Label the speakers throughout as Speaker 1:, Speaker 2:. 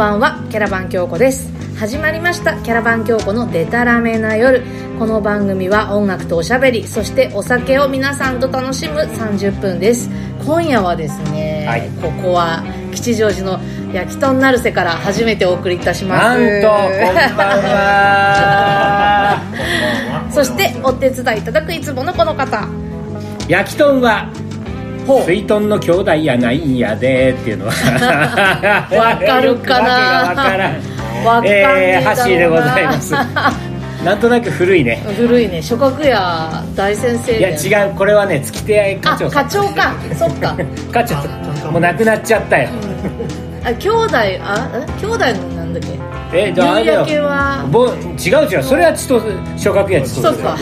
Speaker 1: ばんはキャラバン京子です。始まりましたキャラバン京子のデタラメな夜。この番組は音楽とおしゃべりそしてお酒を皆さんと楽しむ30分です。今夜はですね、
Speaker 2: はい。
Speaker 1: ここは吉祥寺の焼き豚成瀬から初めてお送りいたします。
Speaker 2: なんとこんばんは。
Speaker 1: そしてお手伝いいただくいつものこの方。
Speaker 2: 焼き豚は
Speaker 1: ほ
Speaker 2: 水豚の兄弟やないんやでっていうのは。
Speaker 1: わかるかな。
Speaker 2: わからん。
Speaker 1: わかんねえ
Speaker 2: ー、ハッシーでございます。なんとなく古いね。
Speaker 1: 古いね。諸角屋大先生
Speaker 2: いや違う。これはね月手屋課
Speaker 1: あ
Speaker 2: 長
Speaker 1: 課長か。そっか。
Speaker 2: 課長。もう亡くなっちゃったよ。
Speaker 1: あ兄弟あえ？兄弟のなんだっけ？
Speaker 2: えじゃああれだ
Speaker 1: 夕焼け
Speaker 2: よ
Speaker 1: は？
Speaker 2: ぼ違う違う。それは千歳小学屋千歳
Speaker 1: そっか。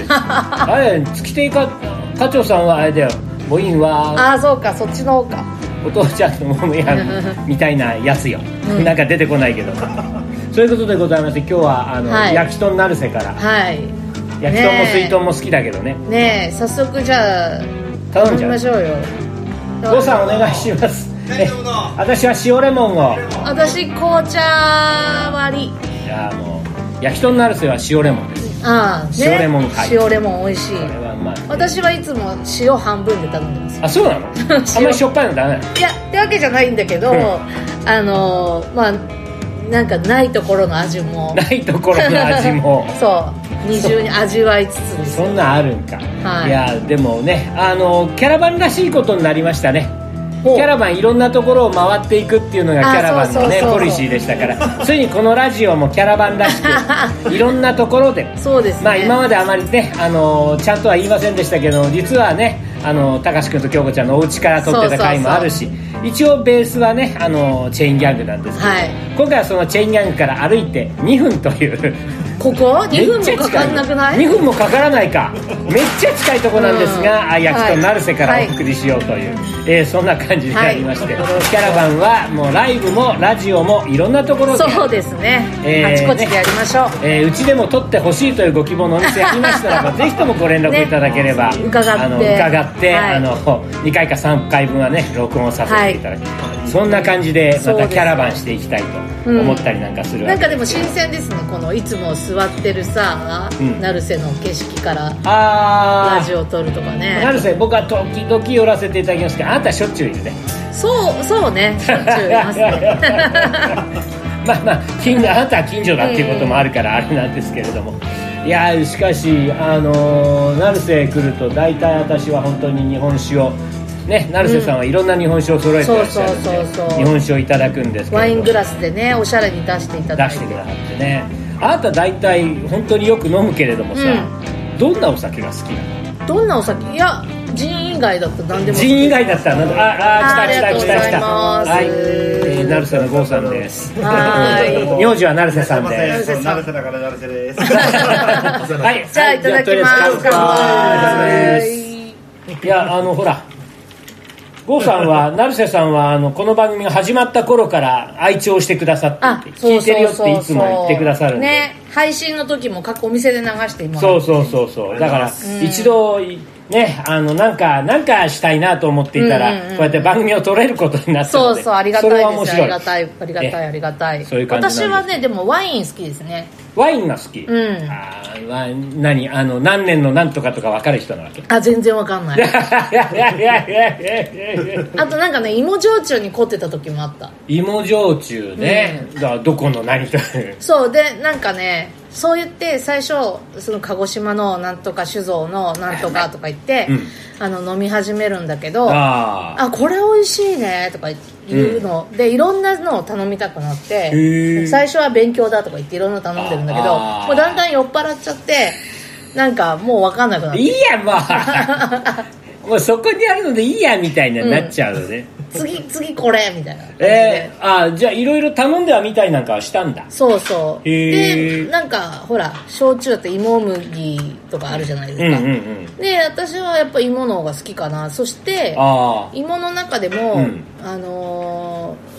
Speaker 2: あれ月手課課長さんはあれだよ母音は
Speaker 1: あそうかそっちの方か。
Speaker 2: お父ちゃんのもやみたいなやつよ、
Speaker 1: うん。
Speaker 2: なんか出てこないけど。そういうことでございまして今日はあの、
Speaker 1: はい。
Speaker 2: 焼き豚成瀬から。
Speaker 1: はい。
Speaker 2: 焼き豚も水豚も好きだけどね。
Speaker 1: ねえ。早速じゃあ
Speaker 2: 頼んじゃう。
Speaker 1: みましょうよ。
Speaker 2: 郷さんお願いします。え私は塩レモンを。
Speaker 1: 私紅茶割り。
Speaker 2: じゃあもう焼き豚成瀬は塩レモンです。
Speaker 1: ああ、ね、
Speaker 2: 塩レモンはい
Speaker 1: 塩レモン美味しい。
Speaker 2: これはまあ。
Speaker 1: 私はいつも塩半分で頼んでます
Speaker 2: あそうなの？あんまりしょっぱいのダメ
Speaker 1: いやってわけじゃないんだけど、
Speaker 2: うん。
Speaker 1: あのまあなんかないところの味も。
Speaker 2: ないところの味も。
Speaker 1: そう。二重に味わいつつです
Speaker 2: そんなんあるんか、
Speaker 1: はい
Speaker 2: やでもねあのキャラバンらしいことになりましたねキャラバンいろんなところを回っていくっていうのがキャラバンのねポリシーでしたから。ついにこのラジオもキャラバンらしくいろんなところで。
Speaker 1: そうですね。
Speaker 2: まあ今まであまりねあのちゃんとは言いませんでしたけど実はねあの高橋君と京子ちゃんのお家から撮ってた回もあるし一応ベースはねあのチェーンギャングなんですけど、
Speaker 1: はい。
Speaker 2: 今回はそのチェーンギャングから歩いて2分という。
Speaker 1: ここ？2分もかかんなくない
Speaker 2: ？2分もかからないか。めっちゃ近いとこなんですが、
Speaker 1: うん。
Speaker 2: あ焼きと成瀬から
Speaker 1: はい。
Speaker 2: お送りしようという、えーそんな感じになりまして、
Speaker 1: はい。
Speaker 2: キャラバンはもうライブもラジオもいろんなところで
Speaker 1: そうですね、
Speaker 2: えー
Speaker 1: あちこちでやりましょう、
Speaker 2: えーうちでも撮ってほしいというご希望のお店ありましたらば ぜひともご連絡いただければ、
Speaker 1: ね伺って。
Speaker 2: あの伺って、
Speaker 1: はい。
Speaker 2: あの2回か3回分はね録音させていただき、そんな感じでまたキャラバンしていきたいと思ったりなんかするわけ
Speaker 1: なんかでも新鮮ですねこのいつも座ってるさ、
Speaker 2: うん。
Speaker 1: 成瀬の景色からラジオを撮るとかね。
Speaker 2: 成瀬僕は時々寄らせていただきますけどあなたはしょっちゅういるね。
Speaker 1: そうそうね。しょっちゅういますね。
Speaker 2: まあまあ近所あなたは近所だっていうこともあるからあれなんですけれども、いやーしかしあのー成瀬来ると大体私は本当に日本酒をね成瀬さんはいろんな日本酒を揃えてらっしゃるんで、
Speaker 1: そうそうそうそう
Speaker 2: 日本酒をいただくんですけど
Speaker 1: ワイングラスでねおしゃれに出していただいて。
Speaker 2: 出してくださってね。あなた大体本当によく飲むけれどもさ、どんなお酒が好きなの？
Speaker 1: どんなお酒？いやジン以外だったら何でも。好き
Speaker 2: ジン以外だったらああ来た来た来た来た。はい、えー、成瀬の郷さんです。
Speaker 1: はい。
Speaker 2: 名字は成瀬さんです。
Speaker 3: 成瀬だから成瀬です。
Speaker 2: はい。
Speaker 1: じゃあいただきます。
Speaker 2: いやあのほら郷さんは成瀬さんはあのこの番組が始まった頃から愛聴してくださ
Speaker 1: あ
Speaker 2: っていて聞いてるよっていつも言ってくださるんで。
Speaker 1: ね配信の時も各お店で流して今
Speaker 2: そうそうそうそう。だから一度ねあのなんかなんかしたいなと思っていたら、
Speaker 1: うんうんうん。
Speaker 2: こうやって番組を撮れることになった
Speaker 1: そう
Speaker 2: ので
Speaker 1: そうありがたいですありがたいありがたい
Speaker 2: え
Speaker 1: ありがたい。私はねでもワイン好きですね
Speaker 2: ワインが好き、
Speaker 1: うん。
Speaker 2: あーワイン何あの何年の何とかとか分かる人なわけ。
Speaker 1: あ全然わかんない。
Speaker 2: いやいやいやいやいやいやいや
Speaker 1: あとなんかね芋焼酎に凝ってた時もあった。
Speaker 2: 芋焼酎ね、だからどこの何と
Speaker 1: そうでなんかねそう言って最初その鹿児島のなんとか酒造のなんとかとか言って、
Speaker 2: うん。
Speaker 1: あの飲み始めるんだけどあ
Speaker 2: ああ
Speaker 1: これ美味しいねとか言うの、でいろんなのを頼みたくなって
Speaker 2: ー。
Speaker 1: 最初は勉強だとか言っていろんなの頼んでるんだけどもうだんだん酔っ払っちゃってなんかもう分かんなくなって。
Speaker 2: いいや もうそこにあるのでいいやみたいになっちゃうのね、
Speaker 1: 次次これみたいな。感じで、
Speaker 2: えー、あじゃあいろいろ頼んではみたいなんかはしたんだ。
Speaker 1: そうそう。
Speaker 2: へー。
Speaker 1: でなんかほら焼酎だって芋麦とかあるじゃないですか、
Speaker 2: うんうんうん。
Speaker 1: で私はやっぱ芋の方が好きかな。そして
Speaker 2: あ
Speaker 1: 芋の中でも、
Speaker 2: うん。
Speaker 1: あのー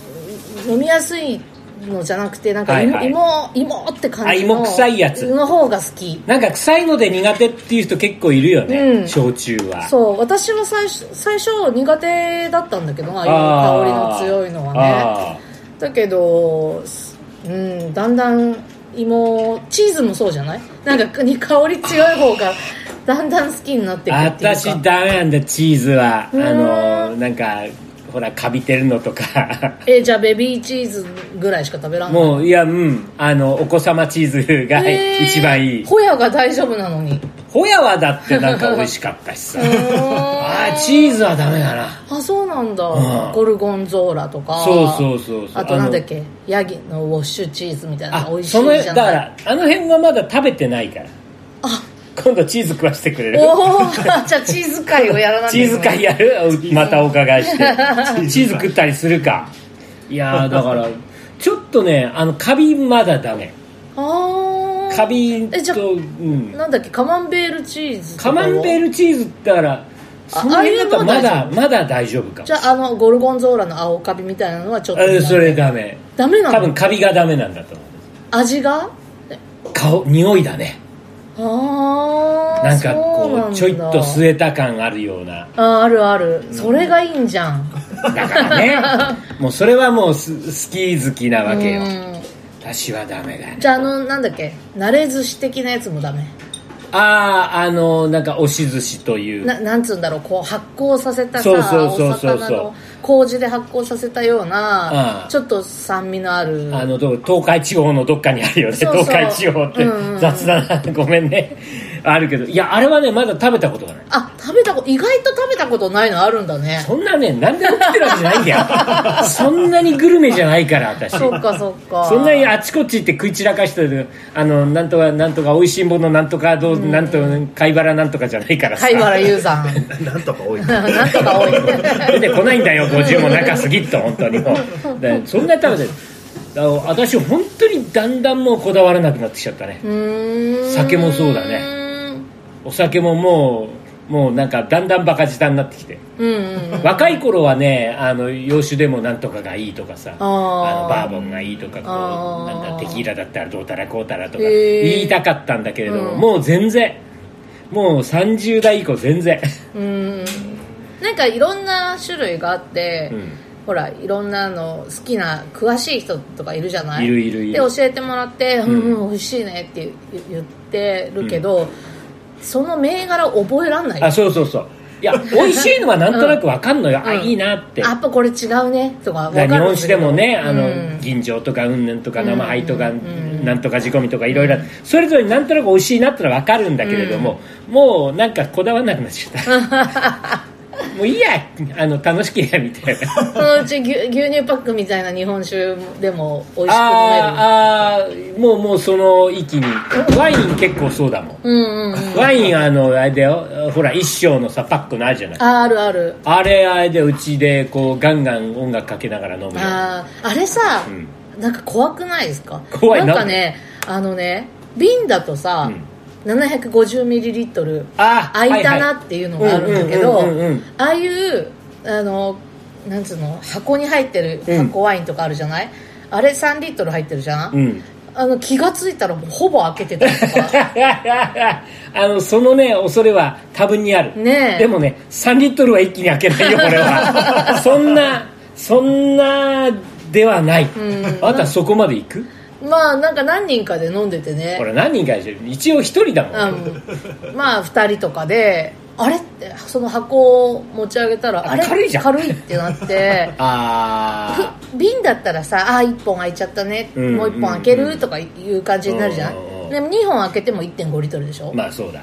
Speaker 1: 飲みやすいのじゃなくてなんか芋,、
Speaker 2: はいはい。
Speaker 1: 芋芋って感じの
Speaker 2: あ芋臭いやつ。
Speaker 1: の方が好き。
Speaker 2: なんか臭いので苦手っていう人結構いるよね、
Speaker 1: うん。
Speaker 2: 焼酎は。
Speaker 1: そう。私は最初最初苦手だったんだけどああいう香りの強いのはね。
Speaker 2: あ
Speaker 1: だけどすうんだんだん芋チーズもそうじゃない？なんかに香り強い方がだんだん好きになっていくっていうか。
Speaker 2: 私ダメなんだチーズは。あ
Speaker 1: うん。
Speaker 2: のなんかほらカビてるのとか。
Speaker 1: えじゃあベビーチーズぐらいしか食べらんない
Speaker 2: もういやうんあのお子様チーズが
Speaker 1: えー
Speaker 2: 一番いい。
Speaker 1: ホヤが大丈夫なのに。
Speaker 2: ホヤはだってなんか美味しかったしさ。あーチーズはダメだな。
Speaker 1: あそうなんだ、
Speaker 2: うん。
Speaker 1: ゴルゴンゾーラとか。
Speaker 2: そうそうそうそう。
Speaker 1: あとなんだっけ？ヤギのウォッシュチーズみたいな美味しいじゃない。
Speaker 2: だからあの辺はまだ食べてないから。
Speaker 1: あ
Speaker 2: 今度チーズ食わしてくれる？
Speaker 1: おおじゃあチーズ会をやらなきゃ
Speaker 2: チーズ会やる？またお伺いして。チーズ食ったりするか？いやーだから ちょっとねあのカビまだダメ。
Speaker 1: ああ
Speaker 2: カビ
Speaker 1: えじゃあ
Speaker 2: とうん。
Speaker 1: なんだっけ？カマンベールチーズ
Speaker 2: カマンベールチーズだったらその辺だったらまだまだ大丈夫かも。
Speaker 1: じゃああのゴルゴンゾーラの青カビみたいなのはちょっと
Speaker 2: あそれダメ。
Speaker 1: ダメなの？
Speaker 2: 多分カビがダメなんだと思う。
Speaker 1: 味が？
Speaker 2: 顔匂いだねなんかこうちょいっと
Speaker 1: す
Speaker 2: 据えた感あるような。
Speaker 1: ああるある。それがいいんじゃん。
Speaker 2: だからね。もうそれはもうススキー好きなわけよ。
Speaker 1: うん。
Speaker 2: 私はダメだね。
Speaker 1: じゃああのなんだっけ？慣れ寿司的なやつもダメ
Speaker 2: あああのなんか押し寿司という。
Speaker 1: ななんつうんだろうこう発酵させたさ
Speaker 2: そうそうそう
Speaker 1: お
Speaker 2: そう。
Speaker 1: 魚の麹で発酵させたようなちょっと酸味のある。
Speaker 2: あの東海地方のどっかにあるよね。東海地方って。
Speaker 1: うんうんうん。
Speaker 2: 雑だなごめんねあるけどいやあれはねまだ食べたことがない。
Speaker 1: あ食べたこと意外と食べたことないのあるんだね。
Speaker 2: そんなね何でも食ってるわけじゃないんだよ。そんなにグルメじゃないから私。
Speaker 1: そっかそっか。
Speaker 2: そんなにあちこち行って食い散らかしてるあのなんとかなんとか美味しいものなんとかどう、なんと貝原なんとかじゃないからさ。
Speaker 1: 貝原雄山
Speaker 3: なんとか多い。
Speaker 1: なんとか多い。
Speaker 2: 出てこないんだよ50も中過ぎっと本当に。もう。でそんなに食べてる。私本当にだんだんもうこだわらなくなってきちゃったね。酒もそうだねお酒ももうもうなんかだんだんバカ舌になってきて。
Speaker 1: うんうん
Speaker 2: 若い頃はねあの洋酒でもなんとかがいいとかさ
Speaker 1: あー。
Speaker 2: のバーボンがいいとかこうなんだテキーラだったらどうたらこうたらとか言いたかったんだけれども、
Speaker 1: うん。
Speaker 2: もう全然もう30代以降全然、
Speaker 1: うんなんかいろんな種類があって、
Speaker 2: うん。
Speaker 1: ほらいろんなの好きな詳しい人とかいるじゃない？
Speaker 2: いるいるいる。
Speaker 1: で教えてもらって「うん、うん、美味しいね」って言言ってるけど、その銘柄覚えらんない
Speaker 2: あそうそうそう。いや 美味しいのはなんとなくわかんのよ、あ
Speaker 1: うん。
Speaker 2: いいなって。
Speaker 1: あやっぱこれ違うね。とか
Speaker 2: 日本酒でもねあの、
Speaker 1: うん
Speaker 2: 銀醸とかうんぬんとか生灰とか、
Speaker 1: うん。
Speaker 2: なんとか仕込みとかいろいろ。それぞれなんとなく美味しいなってのは分かるんだけれども、もうなんかこだわらなくなっちゃった もういいや。あの楽しければみたいな。
Speaker 1: そのうち牛牛乳パックみたいな日本酒でも美味しく飲める。
Speaker 2: あーあーもうもうその域に。ワイン結構そうだもん。
Speaker 1: うんうんうん。
Speaker 2: ワインあのあれだよ。ほら一升のさパックのあるじゃない。
Speaker 1: ああるある。
Speaker 2: あれあれでうちでこうガンガン音楽かけながら飲むよ。
Speaker 1: あーあれさ、
Speaker 2: うん。
Speaker 1: なんか怖くないですか？
Speaker 2: 怖い。
Speaker 1: なんかねあのね瓶だとさ、750ml
Speaker 2: あ
Speaker 1: 空いたなっていうのがあるんだけど
Speaker 2: うんうんうんうんうん
Speaker 1: ああいうあのなんつうの箱に入ってる箱ワインとかあるじゃない、あれ3リットル入ってるじゃん、
Speaker 2: うん。
Speaker 1: あの気が付いたらほぼ開けてたりとか。
Speaker 2: あのそのね恐れは多分にある。
Speaker 1: ねえ。
Speaker 2: でもね3リットルは一気に開けないよ 俺は。そんなそんなではない、
Speaker 1: ん。
Speaker 2: あなたそこまで行く？
Speaker 1: まあなんか何人かで飲んでてね。
Speaker 2: これ何人かでしょ一応一人だもん、
Speaker 1: うん、まあ2人とかであれってその箱を持ち上げたらあれ
Speaker 2: 軽いじゃん。
Speaker 1: 軽いってなって。
Speaker 2: あ
Speaker 1: ふ瓶だったらさあ1本開いちゃったね、
Speaker 2: うん
Speaker 1: もう1本開けるとかいう感じになるじゃん、
Speaker 2: うん
Speaker 1: でも2本開けても1.5リットルでしょ、
Speaker 2: あまあそうだ。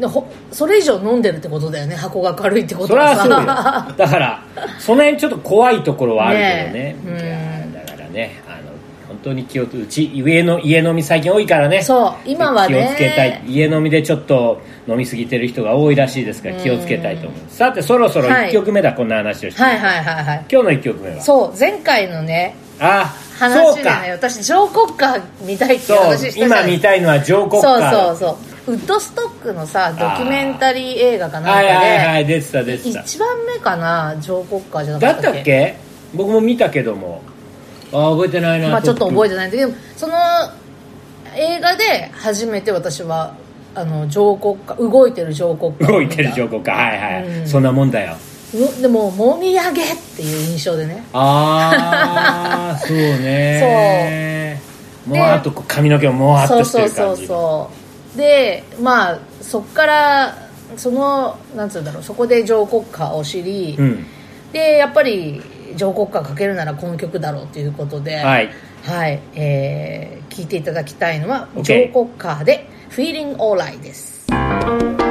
Speaker 1: でほそれ以上飲んでるってことだよね。箱が軽いってこと
Speaker 2: は
Speaker 1: さ。
Speaker 2: だからその辺ちょっと怖いところはあるけどね。
Speaker 1: ねえ。
Speaker 2: いやだからねあの本当に気をうち家の家飲み最近多いからね。
Speaker 1: そう今はね。
Speaker 2: 気をつけたい。家飲みでちょっと飲みすぎてる人が多いらしいですから気をつけたいと思う。さてそろそろ1曲目だ、こんな話をして、
Speaker 1: はいはいはいはい。
Speaker 2: 今日の1曲目は？
Speaker 1: そう前回のね
Speaker 2: あ
Speaker 1: 話で
Speaker 2: そうか。
Speaker 1: ね私ジョー・コッカー見たいって話した
Speaker 2: 今見たいのはジョー・コッカー。
Speaker 1: そうそうそう。ウッドストックのさドキュメンタリー映画かなんか
Speaker 2: はいはいは
Speaker 1: で
Speaker 2: い出てた出てた。
Speaker 1: 一番目かなジョー・コッカーじゃなか
Speaker 2: だ
Speaker 1: っっけ？
Speaker 2: ったたっけ？僕も見たけどもあ覚えてないな
Speaker 1: まあちょっと覚え
Speaker 2: て
Speaker 1: てないんだけどその映画で初めて私はあのジョー・コッカー動いてるジョー・コッカーを
Speaker 2: 動いてるジョー・コッカーはいはい、
Speaker 1: うん。
Speaker 2: そんなもんだよ。
Speaker 3: うでももみあげっていう印象でね。
Speaker 2: ああ そうね。そう。もうあと髪の毛ももわっとしてる感じ
Speaker 3: そうそうそうそう。でまあそっからそのなんつうんだろうそこで上国歌を知り、
Speaker 2: うん。
Speaker 3: でやっぱり上国歌かけるならこの曲だろうということで
Speaker 2: はい。
Speaker 3: はい、えー、聞いていただきたいのは上国歌で「Feeling Alright」です「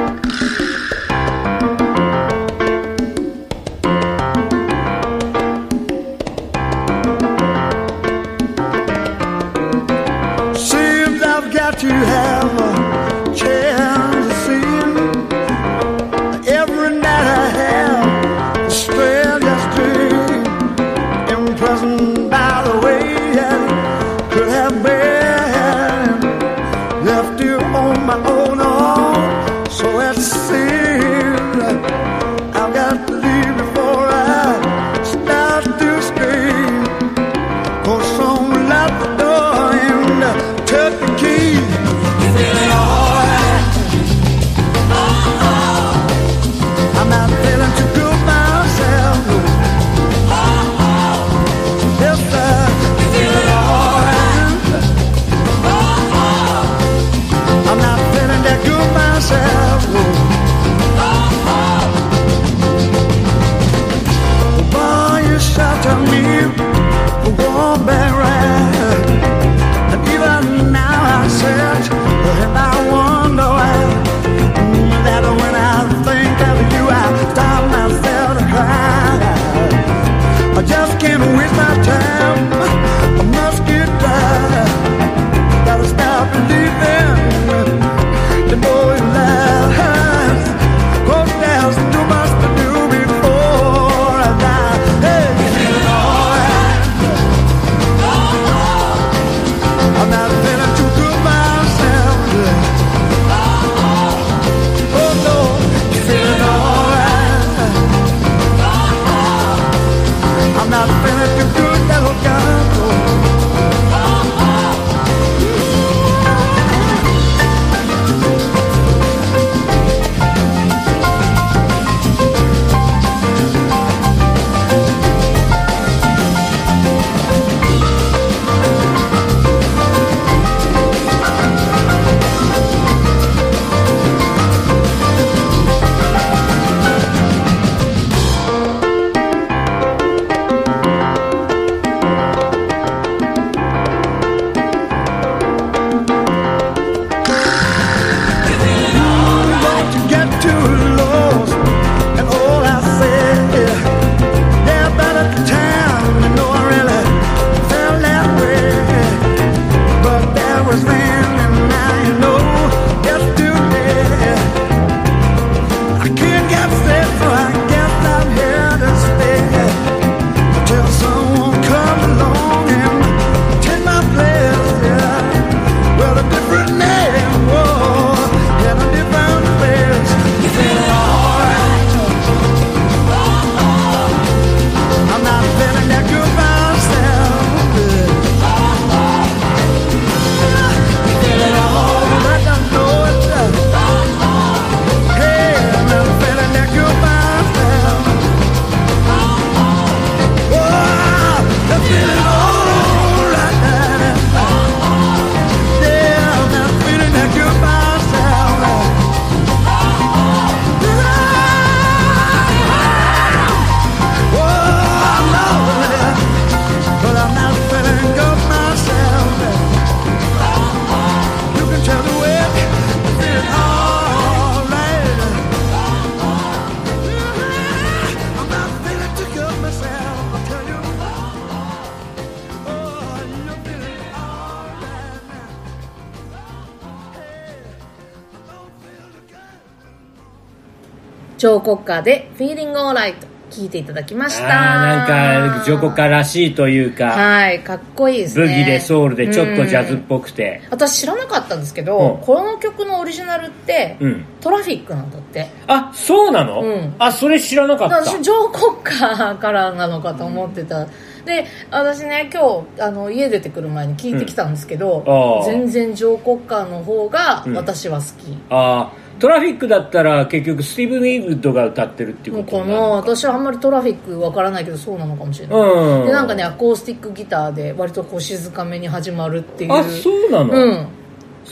Speaker 3: 上国歌で「Feeling Alright」聞いていただきました。
Speaker 2: なんかジョコカらしいというか
Speaker 3: はいかっこいいですね。
Speaker 2: ブギでソウルでちょっとジャズっ
Speaker 3: うん
Speaker 2: ぽくて。
Speaker 3: 私知らなかったんですけど、
Speaker 2: うん。
Speaker 3: この曲のオリジナルって、
Speaker 2: うん。
Speaker 3: トラフィックなんだって。
Speaker 2: あそうなの、
Speaker 3: うん。
Speaker 2: あそれ知らなかった。
Speaker 3: 私上国歌からなのかと思ってたで私ね今日あの家出てくる前に聞いてきたんですけど、
Speaker 2: うん。あー
Speaker 3: 全然上国歌の方が
Speaker 2: うん。
Speaker 3: 私は好き、
Speaker 2: あトラフィックだったら結局スティーブン・ウィーウッドが歌ってるっていうことになるのか。
Speaker 1: 私はあんまりトラフィックわからないけどそうなのかもしれない、
Speaker 2: うん。
Speaker 1: でなんかねアコースティックギターで割とこう静かめに始まるっていう。
Speaker 2: あそうなの、
Speaker 1: うん。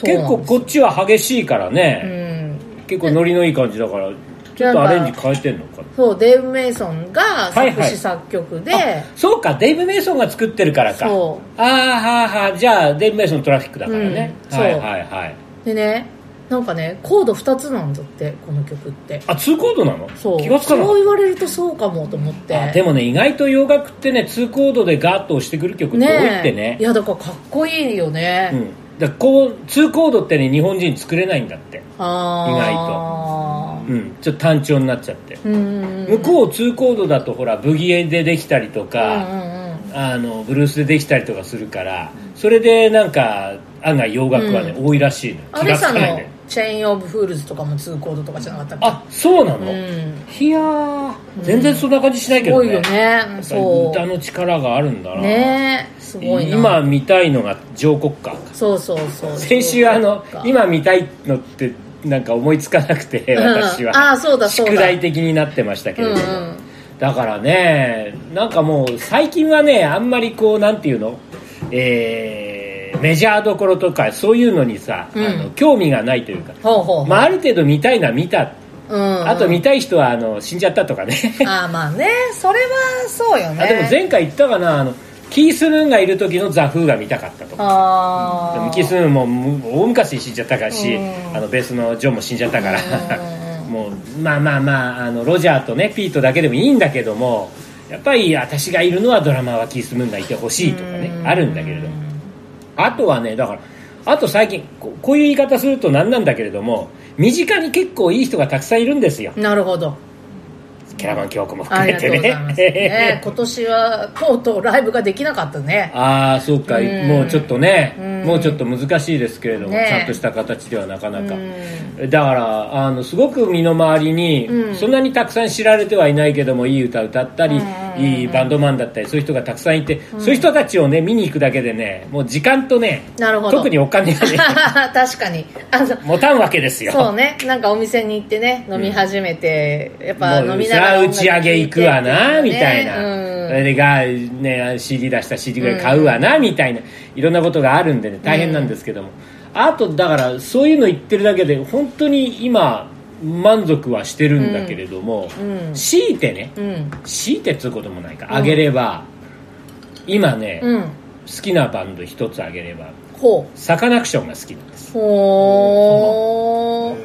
Speaker 2: 結構こっちは激しいから
Speaker 1: う
Speaker 2: ね、
Speaker 1: ん
Speaker 2: 結構ノリのいい感じだからちょっとアレンジ変えてんのかな？
Speaker 1: そうデーブ・メイソンが
Speaker 2: はいはい。
Speaker 1: 作詞作曲で、
Speaker 2: そうか。デイブ・メイソンが作ってるからか。
Speaker 1: そ
Speaker 2: ああはあはあじゃあデイブ・メイソントラフィックだからね、
Speaker 1: うん
Speaker 2: はいはいはい。
Speaker 1: でねなんかねコード2つなんだってこの曲って。
Speaker 2: あ2コードなの？
Speaker 1: そう。
Speaker 2: 気がつかなかっ
Speaker 1: そう言われるとそうかもと思って。
Speaker 2: でもね意外と洋楽ってね2コードでガーッと押してくる曲って多いってね。
Speaker 1: いやだからかっこいいよね、
Speaker 2: うん、だこう2コードってね日本人作れないんだって。意
Speaker 1: 外
Speaker 2: うん。ちょっと単調になっちゃって、
Speaker 1: うんうん
Speaker 2: 向こう2コードだとほらブギエでできたりと
Speaker 1: うん
Speaker 2: か、
Speaker 1: うんうん。
Speaker 2: あのブルースでできたりとかするからそれでなんか案外洋楽はね、多いらしいの。気がつ
Speaker 1: アレサ Chain of Fools とかも2コードとかじゃなかったっけ？
Speaker 2: あそうなの、
Speaker 1: うん。
Speaker 2: いやー全然そんな感じしないけどね、
Speaker 1: すごいよね。そ
Speaker 2: 歌の力があるんだな、
Speaker 1: うねすごいな。
Speaker 2: 今見たいのがジョー・コッカー
Speaker 1: そうそうそう。
Speaker 2: 先週あの今みたいのってなんか思いつかなくて
Speaker 1: うん。
Speaker 2: 私は、
Speaker 1: あそうだそうだ。
Speaker 2: 宿題的になってましたけれども、
Speaker 1: うんうん。
Speaker 2: だからねなんかもう最近はねあんまりこうなんていうの？えーメジャーどころとかそういうのにさ、
Speaker 1: うん。
Speaker 2: あの興味がないというか、まあ、ある程度見たいのは見た、
Speaker 1: うんうん。
Speaker 2: あと見たい人はあの死んじゃったとかね。
Speaker 1: あまあね。それはそうよね。
Speaker 2: あでも前回言ったかなあのキース・ヌーンがいる時のザ・フーが見たかったとか。
Speaker 1: ああ
Speaker 2: でもキース・ヌーンもむ大昔死んじゃったからし、
Speaker 1: うん。
Speaker 2: あのベースのジョンも死んじゃったから、
Speaker 1: うん
Speaker 2: もうまあまあまああのロジャーとねピートだけでもいいんだけどもやっぱり私がいるのはドラマーはキース・ムーンがいてほしいとかね
Speaker 1: うん。
Speaker 2: あるんだけれどもあとはねだからあと最近ここういう言い方すると何なんだけれども身近に結構いい人がたくさんいるんですよ。
Speaker 1: なるほど。
Speaker 2: キャラバン京子も含めて
Speaker 1: うございます、ね、今年はとうとうライブができなかったね。
Speaker 2: ああそうか。
Speaker 1: うん。
Speaker 2: もうちょっとね
Speaker 1: うん。
Speaker 2: もうちょっと難しいですけれども、
Speaker 1: ね。
Speaker 2: ちゃんとした形ではなかなか。
Speaker 1: うん。
Speaker 2: だからあのすごく身の回りに、
Speaker 1: うん。
Speaker 2: そんなにたくさん知られてはいないけどもいい歌歌ったり、
Speaker 1: うん
Speaker 2: いいバンドマンだったりそういう人がたくさんいて、そういう人たちをね見に行くだけでねもう時間とね
Speaker 1: なるほど。
Speaker 2: 特にお金がね
Speaker 1: 確かに。あの
Speaker 2: 持たんわけですよ。
Speaker 1: そうね。なんかお店に行ってね飲み始めて、やっぱ飲みながら
Speaker 2: さあ打ち上げ行くわなみたいな、
Speaker 1: うん。
Speaker 2: それでが、ね、CD 出した CD ぐらい買うわな、みたいな。いろんなことがあるんでね大変なんですけども、あとだからそういうの言ってるだけで本当に今満足はしてるんだけれども、
Speaker 1: うん。
Speaker 2: 強いてね
Speaker 1: うん。
Speaker 2: 強いてっつうこともないかあげれば、今ね、
Speaker 1: うん。
Speaker 2: 好きなバンド一つあげれば
Speaker 1: ほ
Speaker 2: サカナクションが好きなんです。
Speaker 1: うほ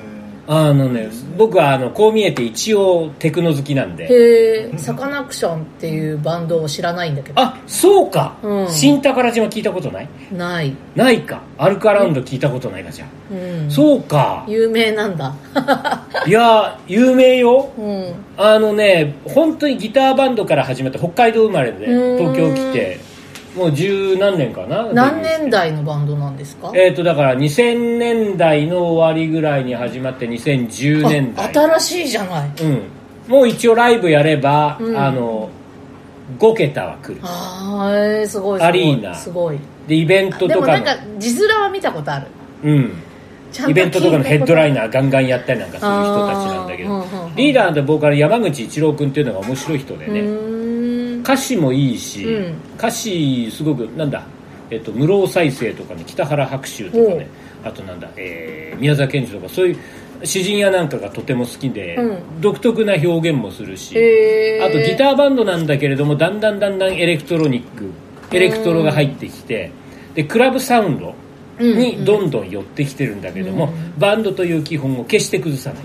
Speaker 2: あのね僕はあのこう見えて一応テクノ好きなん
Speaker 1: う
Speaker 2: で。
Speaker 1: へえサカナクションっていうバンドを知らないんだけど。
Speaker 2: あそうか、
Speaker 1: うん。
Speaker 2: 新宝島聞いたことない？
Speaker 1: ない、
Speaker 2: ないか。アルカラウンド聞いたことないかじゃあ、
Speaker 1: うん、
Speaker 2: そうか。
Speaker 1: 有名なんだ。
Speaker 2: いや有名よ。
Speaker 1: うん。
Speaker 2: あのね本当にギターバンドから始まって北海道生まれで
Speaker 1: うん。
Speaker 2: 東京来てもう十何年かな？
Speaker 1: 何年代のバンドなんですか？
Speaker 2: えっ、とだから2000年代の終わりぐらいに始まって2010年代。
Speaker 1: あ新しいじゃない。
Speaker 2: うん。もう一応ライブやれば、
Speaker 1: うん。
Speaker 2: あの5桁は来る。
Speaker 1: ああえー、すごいすごい。
Speaker 2: アリーナ。
Speaker 1: すごい。
Speaker 2: でイベントとかの
Speaker 1: でもなんか字面は見たことある。
Speaker 2: うん。イベントとかのヘッドライ
Speaker 1: ー
Speaker 2: ナーガンガンやったりなんかする人たちなんだけど。
Speaker 1: あーうんうんうん
Speaker 2: リーダーでボーカル山口一郎君っていうのが面白い人で
Speaker 1: う
Speaker 2: ね歌詞もいいし、
Speaker 1: うん。
Speaker 2: 歌詞すごくなんだ、えっと、室生犀星とかね北原白秋とかねあとなんだ、えー宮沢賢治とかそういう詩人やなんかがとても好きで、
Speaker 1: う
Speaker 2: 独特な表現もするし、あとギターバンドなんだけれどもだんだんだんだんエレクトロニックエレクトロが入ってきてでクラブサウンドにどんどん寄ってきてるんだけども、バンドという基本を決して崩さない、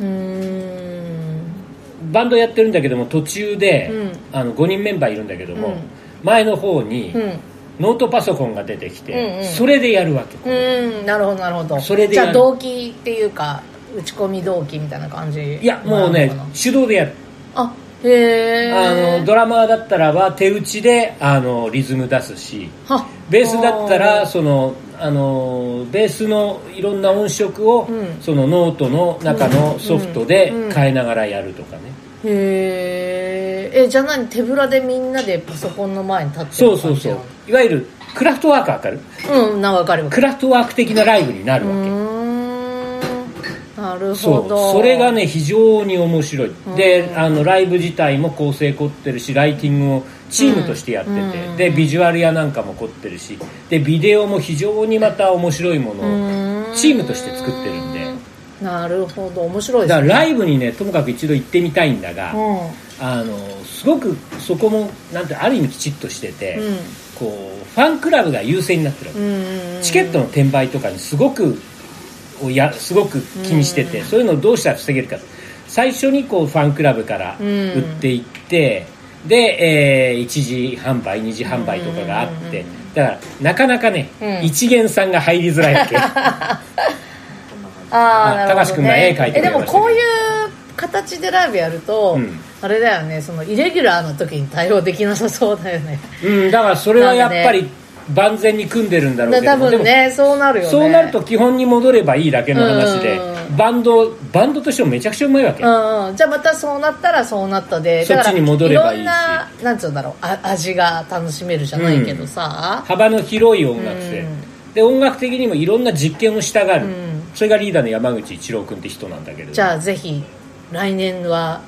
Speaker 2: バンドやってるんだけども途中で、
Speaker 1: うん。
Speaker 2: あの5人メンバーいるんだけども、
Speaker 1: うん。
Speaker 2: 前の方に
Speaker 1: うん。
Speaker 2: ノートパソコンが出てきて、
Speaker 1: うんうん。
Speaker 2: それでやるわけ。
Speaker 1: うんなるほどなるほど。
Speaker 2: それで
Speaker 1: じゃあ同期っていうか打ち込み同期みたいな感じ
Speaker 2: いやもうね手動でやる。
Speaker 1: あへえ
Speaker 2: あのドラマーだったらば手打ちであのリズム出すし
Speaker 1: は
Speaker 2: ベースだった
Speaker 1: あ
Speaker 2: ら
Speaker 1: ー。
Speaker 2: そのあのベースのいろんな音色を、
Speaker 1: うん。
Speaker 2: そのノートの中のソフトで
Speaker 1: うん。
Speaker 2: 変えながらやるとかね、
Speaker 1: へー。えじゃあ何手ぶらでみんなでパソコンの前に立ってる
Speaker 2: そうそうそう。いわゆるクラフトワークわかる？
Speaker 1: うんなわかるわか
Speaker 2: クラフトワーク的なライブになるわけ、
Speaker 1: なるほど。
Speaker 2: それがね非常に面白い。であのライブ自体も構成凝ってるしライティングをチームとしてやってて、
Speaker 1: うん。
Speaker 2: でビジュアルやなんかも凝ってるし。でビデオも非常にまた面白いものをチームとして作ってるんで
Speaker 1: なるほど。面白い
Speaker 2: だ
Speaker 1: ですね。
Speaker 2: からライブにねともかく一度行ってみたいんだが、
Speaker 1: うん。
Speaker 2: あのすごくそこもなんてある意味きちっとしてて、
Speaker 1: うん。
Speaker 2: こうファンクラブが優先になってるわけ。
Speaker 1: うん
Speaker 2: チケットの転売とかにすごくをやすごく気にしてて、そういうのをどうしたら防げるか最初にこうファンクラブから売っていって、で、えー、1時販売2時販売とかがあって、だからなかなかね、
Speaker 1: うん。
Speaker 2: 一元さんが入りづらいわけ
Speaker 1: ああ
Speaker 2: 高橋君が絵描いてくれましたけど
Speaker 1: えでもこういう形でライブやると、
Speaker 2: うん。
Speaker 1: あれだよね。そのイレギュラーの時に対応できなさそうだよね。
Speaker 2: うん、だからそれはやっぱり万全に組んでるんだろう
Speaker 1: だ
Speaker 2: けど。
Speaker 1: 多分ねそうなるよね。
Speaker 2: そうなると基本に戻ればいいだけの話で
Speaker 1: うん
Speaker 2: バンドバンドとしてもめちゃくちゃうまいわけ、
Speaker 1: うんうん、じゃあまたそうなったらそうなったで。
Speaker 2: そっちに戻ればいいし。
Speaker 1: だからろんななんつうんだろう。あ味が楽しめるじゃないけどさ、
Speaker 2: 幅の広い音楽性、
Speaker 1: うん
Speaker 2: で音楽的にもいろんな実験をしたがる、
Speaker 1: うん
Speaker 2: それがリーダーの山口一郎君って人なんだけど
Speaker 1: じゃあぜひ来年は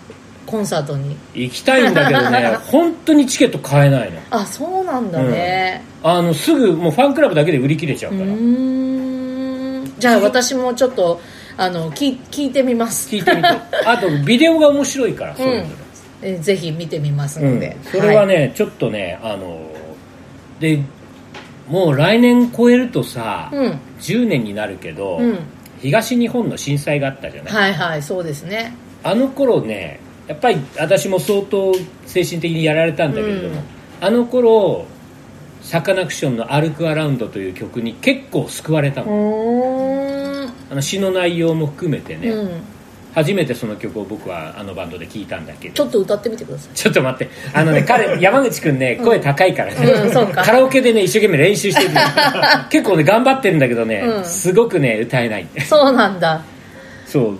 Speaker 1: コンサートに。
Speaker 2: 行きたいんだけどね。本当にチケット買えないの。
Speaker 1: あそうなんだね。
Speaker 2: あのすぐもうファンクラブだけで売り切れちゃうから、
Speaker 1: うーん。じゃあ私もちょっとあの聞聞いてみます。
Speaker 2: 聞いてみて。あとビデオが面白いからそういうの、
Speaker 1: えぜひ見てみます
Speaker 2: うん。
Speaker 1: ので、
Speaker 2: それはね、ちょっとねあのでもう来年超えるとさ、
Speaker 1: はい、うん。
Speaker 2: 10年になるけど、
Speaker 1: うん
Speaker 2: 東日本の震災があったじゃない、
Speaker 1: はいはいそうですね。
Speaker 2: あの頃ねやっぱり私も相当精神的にやられたんだけれども、
Speaker 1: うん。
Speaker 2: あの頃サカナクションの「歩くアラウンド」という曲に結構救われた
Speaker 1: う
Speaker 2: の,、あの詩の内容も含めてね、
Speaker 1: うん
Speaker 2: 初めてその曲を僕はあのバンドで聴いたんだけど。
Speaker 1: ちょっと歌ってみてください。
Speaker 2: ちょっと待って。あのね彼 山口君ね声高いからね、
Speaker 1: うんそうか。
Speaker 2: カラオケでね一生懸命練習してる。結構ね頑張ってるんだけどね、
Speaker 1: うん。
Speaker 2: すごくね歌えない。
Speaker 1: そうなんだ。
Speaker 2: そう。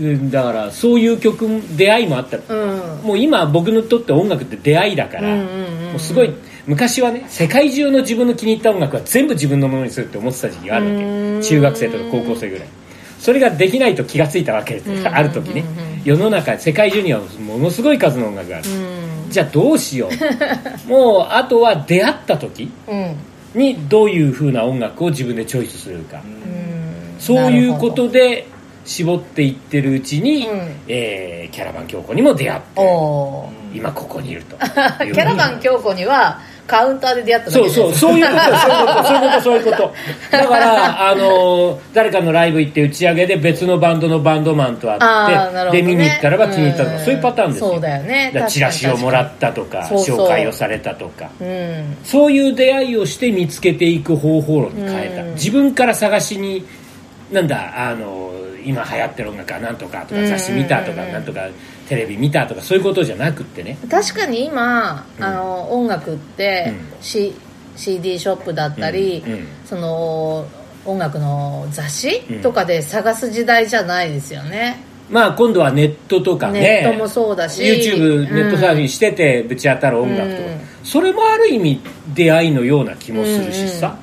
Speaker 2: うんだからそういう曲出会いもあった。
Speaker 1: うん。
Speaker 2: もう今僕にとって音楽って出会いだから、
Speaker 1: うんうんうんうん。
Speaker 2: もうすごい昔はね世界中の自分の気に入った音楽は全部自分のものにするって思ってた時期があるわけ。中学生とか高校生ぐらいそれができないと気がついたわけです
Speaker 1: うん。
Speaker 2: ある時ね。世の中世界中にはものすごい数の音楽がある、
Speaker 1: うん。
Speaker 2: じゃあどうしよう。もうあとは出会った時
Speaker 1: うん。
Speaker 2: にどういう風な音楽を自分でチョイスするか、
Speaker 1: うん。
Speaker 2: そういうことで絞っていってるうちに、
Speaker 1: うん。
Speaker 2: えーキャラバン京子にも出会って今ここにいると
Speaker 1: キャラバン京子にはカウンターで出会った
Speaker 2: そうそうそういうことそういうことそういうことそういうこと。だからあの誰かのライブ行って打ち上げで別のバンドのバンドマンと会って、で見に行ったらば気に入ったとか、
Speaker 1: うん。
Speaker 2: そういうパターンですよ。
Speaker 1: そうだよね。
Speaker 2: チラシをもらったとか紹介をされたとか。
Speaker 1: うん。
Speaker 2: そういう出会いをして見つけていく方法論に変えた、
Speaker 1: うん。
Speaker 2: 自分から探しになんだあの今流行ってる音楽はなんとかとか雑誌見たとか、
Speaker 1: うん
Speaker 2: なんとかテレビ見たとかそういうことじゃなくってね。
Speaker 1: 確かに今、
Speaker 2: うん。
Speaker 1: あの音楽って、
Speaker 2: う
Speaker 1: C CD ショップだったり、
Speaker 2: うん。うん。
Speaker 1: その音楽の雑誌
Speaker 2: うん。
Speaker 1: とかで探す時代じゃないですよね、
Speaker 2: まあ今度はネットとかね。
Speaker 1: ネットもそうだし。
Speaker 2: YouTube ネットサーフィンしててぶち当たる音楽とか、
Speaker 1: うん。
Speaker 2: それもある意味出会いのような気もするしさ、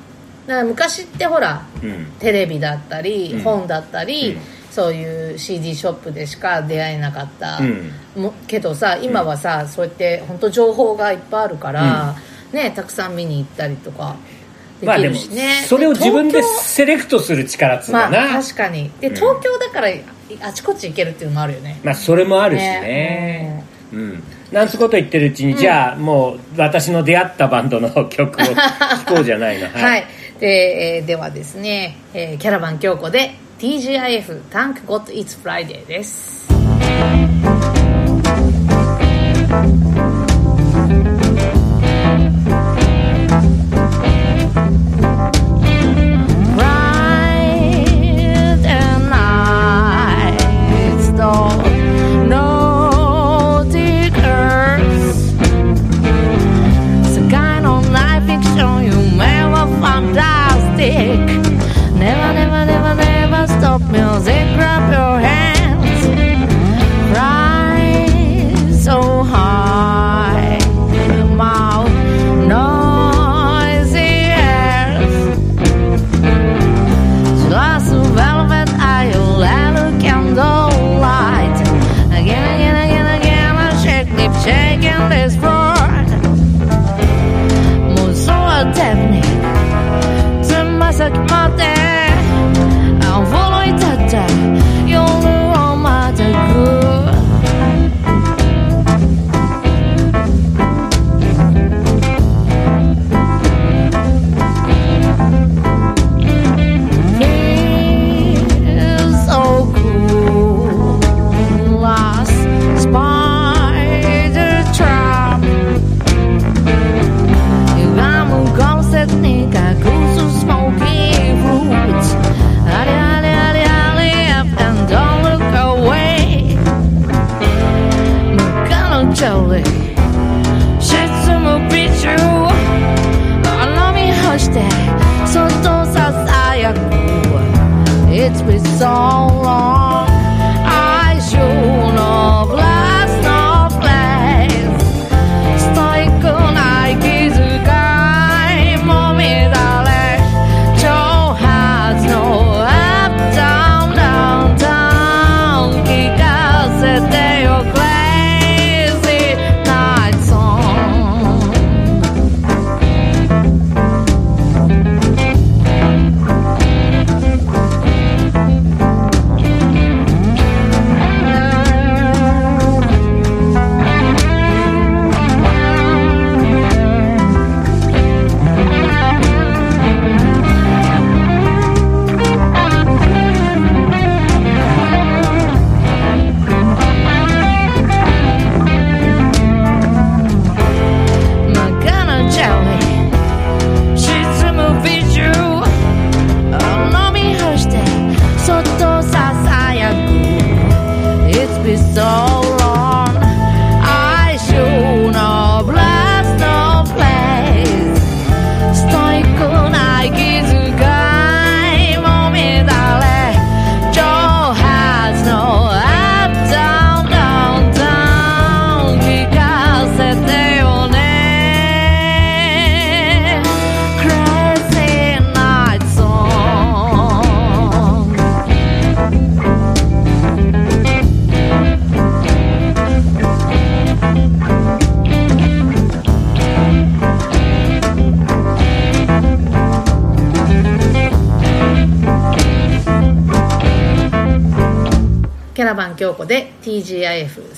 Speaker 1: だから昔ってほら
Speaker 2: うん。
Speaker 1: テレビだったり、
Speaker 2: うん。
Speaker 1: 本だったり、
Speaker 2: うん。
Speaker 1: そういう CD ショップでしか出会えなかった、
Speaker 2: うん。
Speaker 1: もけどさ今はさ、そうやって本当情報がいっぱいあるから、ねたくさん見に行ったりとかでき
Speaker 2: まあでも
Speaker 1: るしね、
Speaker 2: それを自分でセレクトする力っつう
Speaker 1: まあ
Speaker 2: かな、
Speaker 1: 確かに。で
Speaker 2: うん。
Speaker 1: 東京だからあちこち行けるっていうのもあるよね。
Speaker 2: まあそれもあるしね。うん。なんつこと言ってるうちに、じゃあもう私の出会ったバンドの曲を聴こうじゃないの。
Speaker 1: はい、でえーではですね、えーキャラバン京子で TGIF Thank God It's Friday です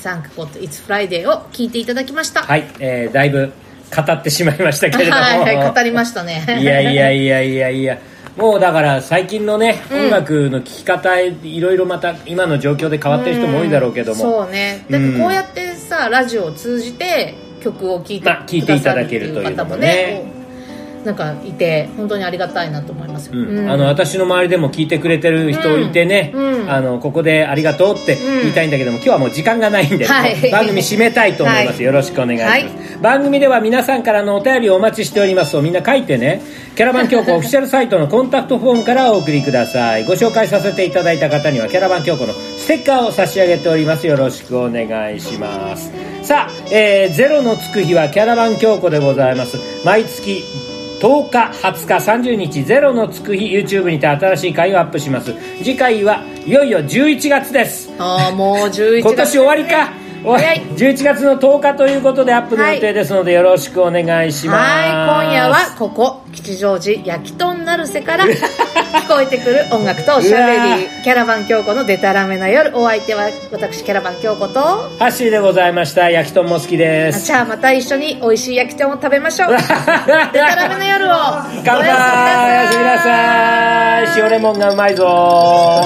Speaker 1: サンクコット It's Friday を聞いていただきました。
Speaker 2: はい、えーだいぶ語ってしまいましたけれども。
Speaker 1: はいはい、語りましたね。
Speaker 2: いやいやいやいやいや。もうだから最近のね、音楽の聴き方いろいろまた今の状況で変わってる人も多いだろうけども、
Speaker 1: そうねだってこうやってさ、ラジオを通じて曲を聴いて,、
Speaker 2: まあ聞いていただけるというのもね
Speaker 1: なんかいて本当にありがたいなと思いますよ、
Speaker 2: うん。
Speaker 1: うん。
Speaker 2: あの私の周りでも聞いてくれてる人いてね、
Speaker 1: うん。うん。
Speaker 2: あのここでありがとうって言いたいんだけども、今日はもう時間がないんで、
Speaker 1: はい。
Speaker 2: 番組締めたいと思います、
Speaker 1: はい。
Speaker 2: よろしくお願いします、
Speaker 1: はい。
Speaker 2: 番組では皆さんからのお便りをお待ちしておりますをみんな書いてねキャラバン京子オフィシャルサイトのコンタクトフォームからお送りください。ご紹介させていただいた方にはキャラバン京子のステッカーを差し上げております。よろしくお願いします。さあ、えーゼロのつく日はキャラバン京子でございます。毎月10日20日30日ゼロのつく日 YouTube にて新しい回をアップします。次回はいよいよ11月です。
Speaker 1: ああもう11月。
Speaker 2: 今年終わりか
Speaker 1: 早い
Speaker 2: 11月の10日ということでアップの予定ですのでよろしくお願いします。
Speaker 1: はい今夜はここ吉祥寺焼きとんなるせから 聞こえてくる音楽とおしゃべり。キャラバン京子のデタラメな夜お相手は私キャラバン京子と。
Speaker 2: ハッシーでございました。焼き豚も好きです。
Speaker 1: じゃあまた一緒に美味しい焼き豚を食べましょう。デタラメな夜を。
Speaker 2: 乾杯。おやすみなさい。塩レモンがうまいぞ